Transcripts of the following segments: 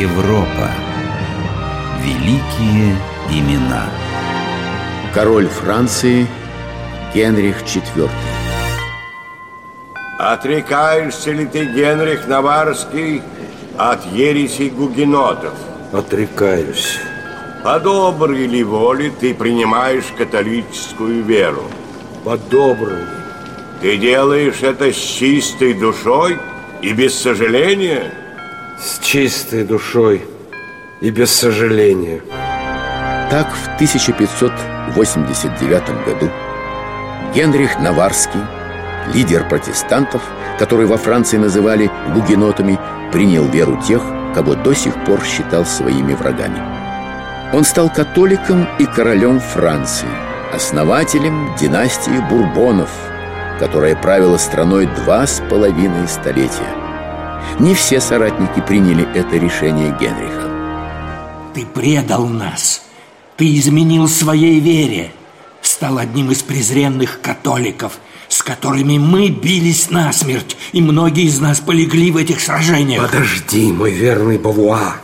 Европа. Великие имена. Король Франции Генрих IV. Отрекаешься ли ты, Генрих Наварский, от ереси гугенотов? Отрекаюсь. По доброй ли воле ты принимаешь католическую веру? По доброй. Ты делаешь это с чистой душой и без сожаления? С чистой душой и без сожаления. Так в 1589 году Генрих Наварский, лидер протестантов, который во Франции называли гугенотами, принял веру тех, кого до сих пор считал своими врагами. Он стал католиком и королем Франции, основателем династии Бурбонов, которая правила страной два с половиной столетия. Не все соратники приняли это решение Генриха. Ты предал нас. Ты изменил своей вере. Стал одним из презренных католиков, с которыми мы бились насмерть, и многие из нас полегли в этих сражениях. Подожди, мой верный Бавуа.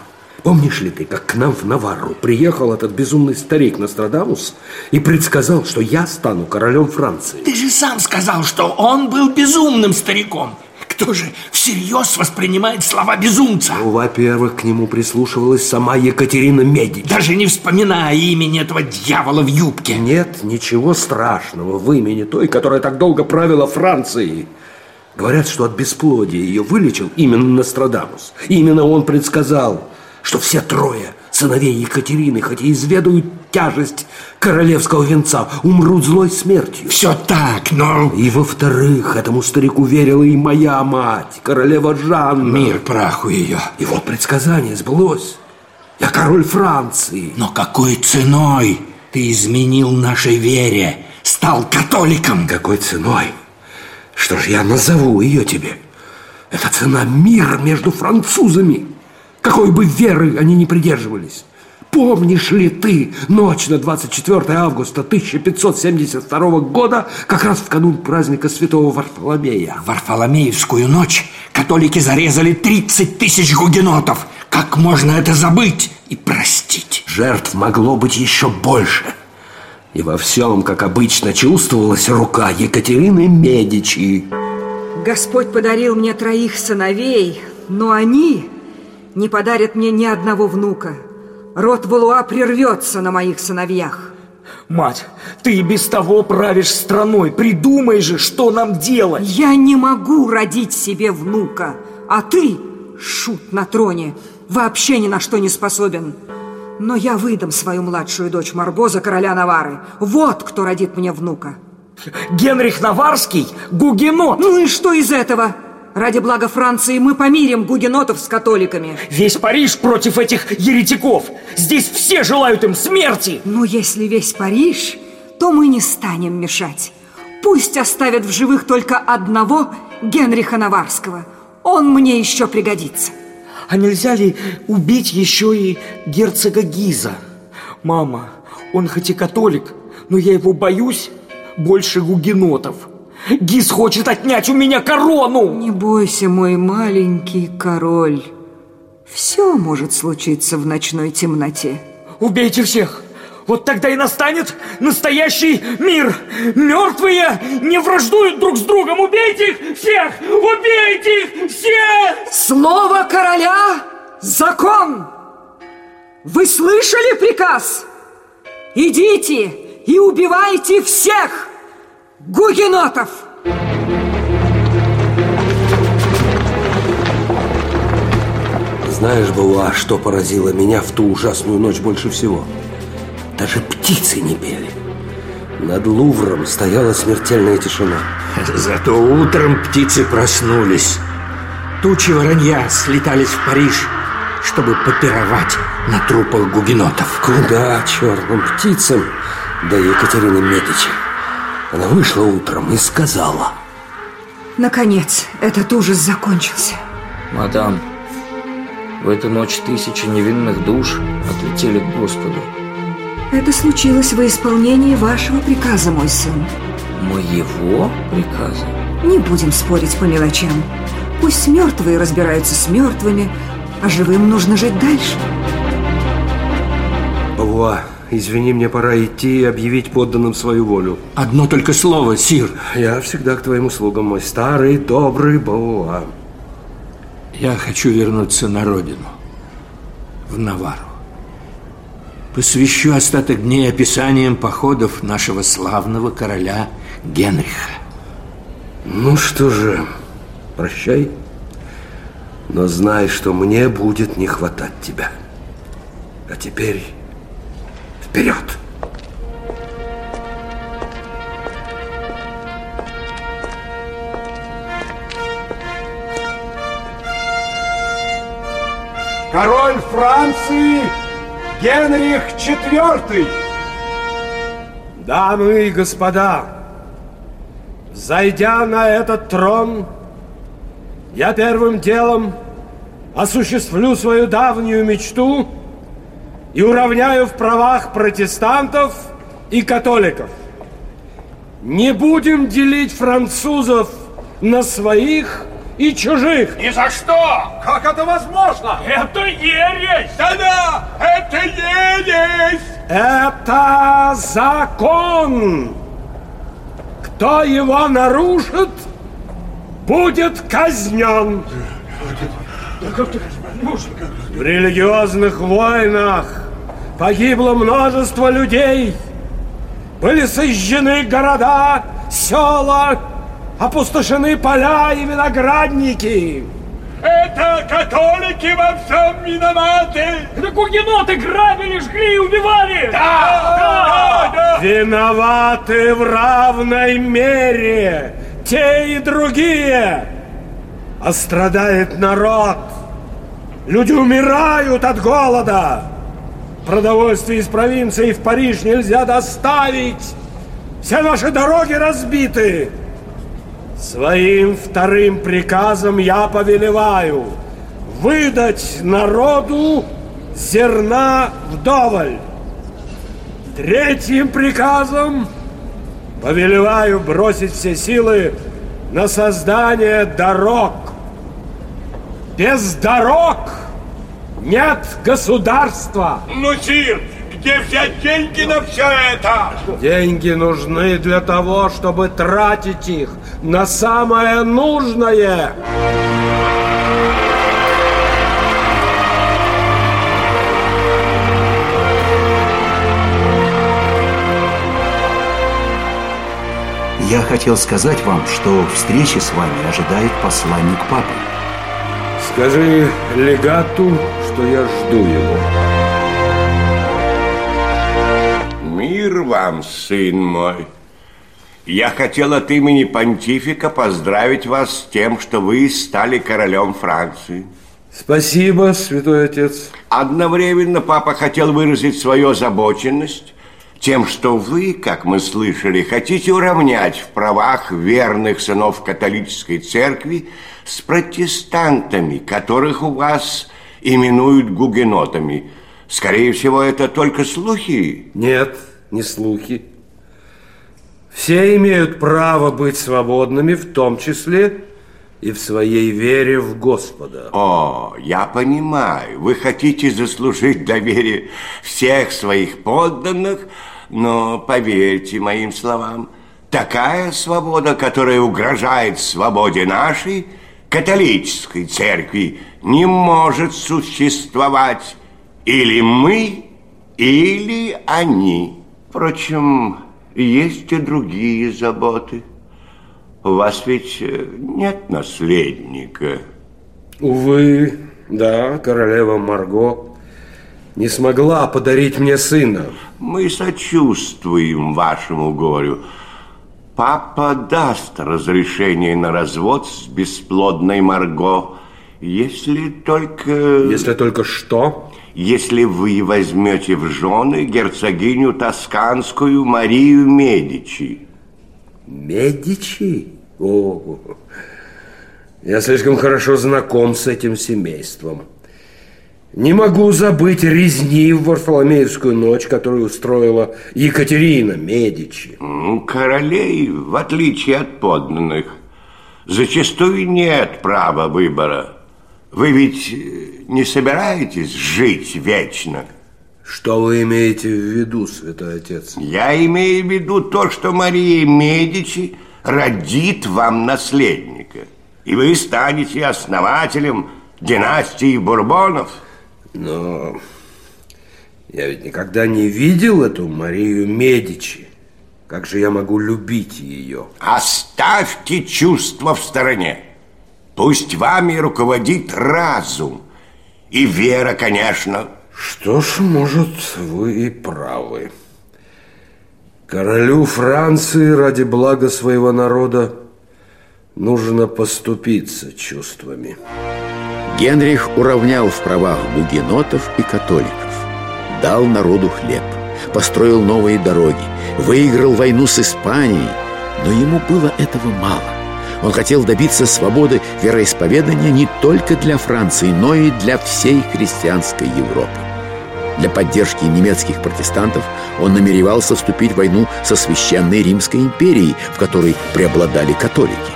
Помнишь ли ты, как к нам в Наварру приехал этот безумный старик Нострадамус и предсказал, что я стану королем Франции? Ты же сам сказал, что он был безумным стариком. Кто же всерьез воспринимает слова безумца? Ну, во-первых, к нему прислушивалась сама Екатерина Медичи. Даже не вспоминая имени этого дьявола в юбке. Нет ничего страшного в имени той, которая так долго правила Францией. Говорят, что от бесплодия ее вылечил именно Нострадамус. Именно он предсказал, что все трое сыновей Екатерины, хоть и изведают тяжесть королевского венца, умрут злой смертью. Все так, но... И во-вторых, этому старику верила и моя мать, королева Жанна. Мир праху ее. И вот предсказание сбылось. Я король Франции. Но какой ценой ты изменил нашей вере? Стал католиком? Какой ценой? Что ж, я назову ее тебе. Это цена мира между французами. Какой бы веры они ни придерживались. Помнишь ли ты ночь на 24 августа 1572 года, как раз в канун праздника святого Варфоломея? Варфоломеевскую ночь католики зарезали 30 тысяч гугенотов. Как можно это забыть и простить? Жертв могло быть еще больше. И во всем, как обычно, чувствовалась рука Екатерины Медичи. Господь подарил мне троих сыновей, но они не подарят мне ни одного внука. Род Валуа прервется на моих сыновьях. Мать, ты и без того правишь страной. Придумай же, что нам делать. Я не могу родить себе внука. А ты, шут на троне, вообще ни на что не способен. Но я выдам свою младшую дочь Марго за короля Навары. Вот кто родит мне внука. Генрих Наварский – гугенот. Ну и что из этого? Ради блага Франции мы помирим гугенотов с католиками. Весь Париж против этих еретиков. Здесь все желают им смерти. Но если весь Париж, то мы не станем мешать. Пусть оставят в живых только одного Генриха Наварского. Он мне еще пригодится. А нельзя ли убить еще и герцога Гиза? Мама, он хоть и католик, но я его боюсь больше гугенотов. Гиз хочет отнять у меня корону! Не бойся, мой маленький король. Все может случиться в ночной темноте. Убейте всех! Вот тогда и настанет настоящий мир. Мертвые не враждуют друг с другом. Убейте их всех! Убейте их всех! Слово короля – закон! Вы слышали приказ? Идите и убивайте всех! Гугенотов! Знаешь, Буа, что поразило меня в ту ужасную ночь больше всего? Даже птицы не пели. Над Лувром стояла смертельная тишина. Зато утром птицы проснулись. Тучи воронья слетались в Париж, чтобы попировать на трупах гугенотов. Куда черным птицам да Екатерины Медичи? Она вышла утром и сказала. Наконец, этот ужас закончился. Мадам, в эту ночь тысячи невинных душ отлетели к Господу. Это случилось во исполнении вашего приказа, мой сын. Моего приказа? Не будем спорить по мелочам. Пусть мертвые разбираются с мертвыми, а живым нужно жить дальше. Бавуа, извини, мне пора идти и объявить подданным свою волю. Одно только слово, Сир. Я всегда к твоим услугам, мой старый добрый Бауа. Я хочу вернуться на родину, в Навару. Посвящу остаток дней описанием походов нашего славного короля Генриха. Ну что же, прощай. Но знай, что мне будет не хватать тебя. А теперь вперед! Король Франции Генрих IV. Дамы и господа, зайдя на этот трон, я первым делом осуществлю свою давнюю мечту и уравняю в правах протестантов и католиков. Не будем делить французов на своих и чужих. Ни за что! Как это возможно? Это ересь! Да-да, это ересь! Это закон. Кто его нарушит, будет казнен. В религиозных войнах погибло множество людей. Были сожжены города, села, опустошены поля и виноградники. Это католики во всем виноваты! Это гугеноты грабили, жгли и убивали! Да! Да! да! Виноваты в равной мере те и другие. А страдает народ. Люди умирают от голода. Продовольствие из провинции в Париж нельзя доставить. Все наши дороги разбиты. Своим вторым приказом я повелеваю выдать народу зерна вдоволь. Третьим приказом повелеваю бросить все силы на создание дорог. Без дорог нет государства. Ну, Сир, где взять деньги на все это? Деньги нужны для того, чтобы тратить их на самое нужное. Я хотел сказать вам, что встречи с вами ожидает посланник папы. Скажи легату, что я жду его. Мир вам, сын мой. Я хотел от имени понтифика поздравить вас с тем, что вы стали королем Франции. Спасибо, святой отец. Одновременно папа хотел выразить свою озабоченность тем, что вы, как мы слышали, хотите уравнять в правах верных сынов католической церкви с протестантами, которых у вас именуют гугенотами. Скорее всего, это только слухи. Нет, не слухи. Все имеют право быть свободными, в том числе и в своей вере в Господа. О, я понимаю, вы хотите заслужить доверие всех своих подданных, но поверьте моим словам, такая свобода, которая угрожает свободе нашей, католической церкви, не может существовать. Или мы, или они. Впрочем, есть и другие заботы. У вас ведь э, нет наследника. Увы, да, королева Марго не смогла подарить мне сына. Мы сочувствуем вашему горю. Папа даст разрешение на развод с бесплодной Марго, если только... Если только что? Если вы возьмете в жены герцогиню Тосканскую Марию Медичи. Медичи? О, я слишком хорошо знаком с этим семейством. Не могу забыть резни в Варфоломеевскую ночь, которую устроила Екатерина Медичи. Ну, королей, в отличие от подданных, зачастую нет права выбора. Вы ведь э, не собираетесь жить вечно? Что вы имеете в виду, святой отец? Я имею в виду то, что Мария Медичи родит вам наследника. И вы станете основателем династии Бурбонов. Но я ведь никогда не видел эту Марию Медичи. Как же я могу любить ее? Оставьте чувства в стороне. Пусть вами руководит разум. И вера, конечно. Что ж, может, вы и правы. Королю Франции ради блага своего народа нужно поступиться чувствами. Генрих уравнял в правах гугенотов и католиков, дал народу хлеб, построил новые дороги, выиграл войну с Испанией, но ему было этого мало. Он хотел добиться свободы вероисповедания не только для Франции, но и для всей христианской Европы. Для поддержки немецких протестантов он намеревался вступить в войну со Священной Римской империей, в которой преобладали католики.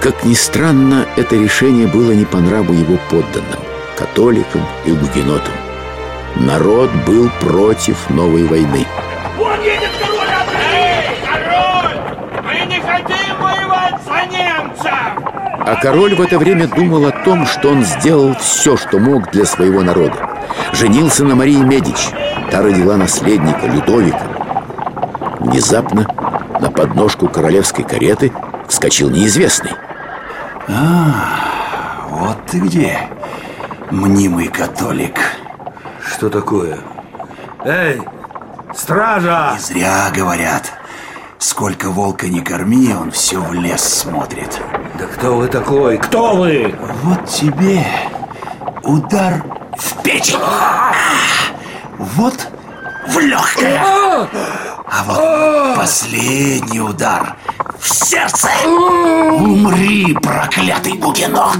Как ни странно, это решение было не по нраву его подданным, католикам и гугенотам. Народ был против новой войны. Вон едет король Эй, король! Мы не хотим воевать за немцев! А король в это время думал о том, что он сделал все, что мог для своего народа. Женился на Марии Медич. Та родила наследника Людовика. Внезапно на подножку королевской кареты вскочил неизвестный. А, вот ты где, мнимый католик. Что такое? Эй, стража! Не зря говорят. Сколько волка не корми, он все в лес смотрит. Да кто вы такой? Кто вы? Вот тебе удар печень. Вот в легкое. А вот последний удар в сердце. Умри, проклятый гугенот.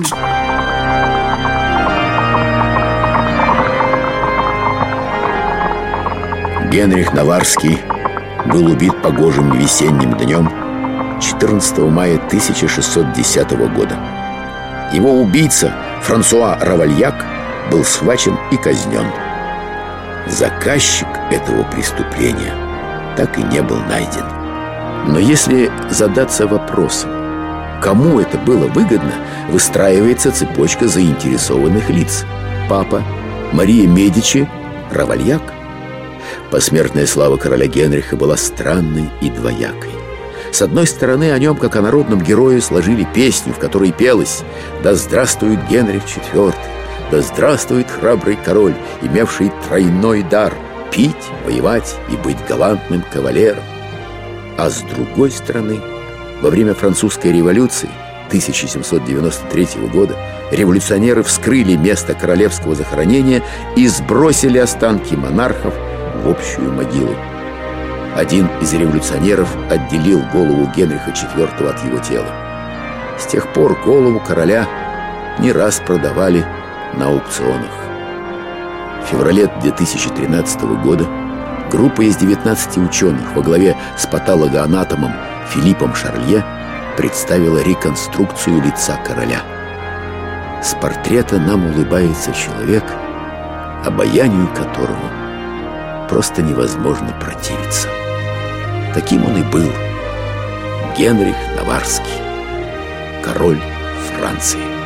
Генрих Наварский был убит погожим весенним днем 14 мая 1610 года. Его убийца Франсуа Равальяк был схвачен и казнен. Заказчик этого преступления так и не был найден. Но если задаться вопросом, кому это было выгодно, выстраивается цепочка заинтересованных лиц. Папа, Мария Медичи, Равальяк. Посмертная слава короля Генриха была странной и двоякой. С одной стороны, о нем, как о народном герое, сложили песню, в которой пелось «Да здравствует Генрих IV! Да здравствует храбрый король, имевший тройной дар — пить, воевать и быть галантным кавалером!» А с другой стороны, во время французской революции 1793 года революционеры вскрыли место королевского захоронения и сбросили останки монархов в общую могилу. Один из революционеров отделил голову Генриха IV от его тела. С тех пор голову короля не раз продавали на аукционах. В феврале 2013 года группа из 19 ученых во главе с патологоанатомом Филиппом Шарлье представила реконструкцию лица короля. С портрета нам улыбается человек, обаянию которого просто невозможно противиться. Таким он и был. Генрих Наварский, король Франции.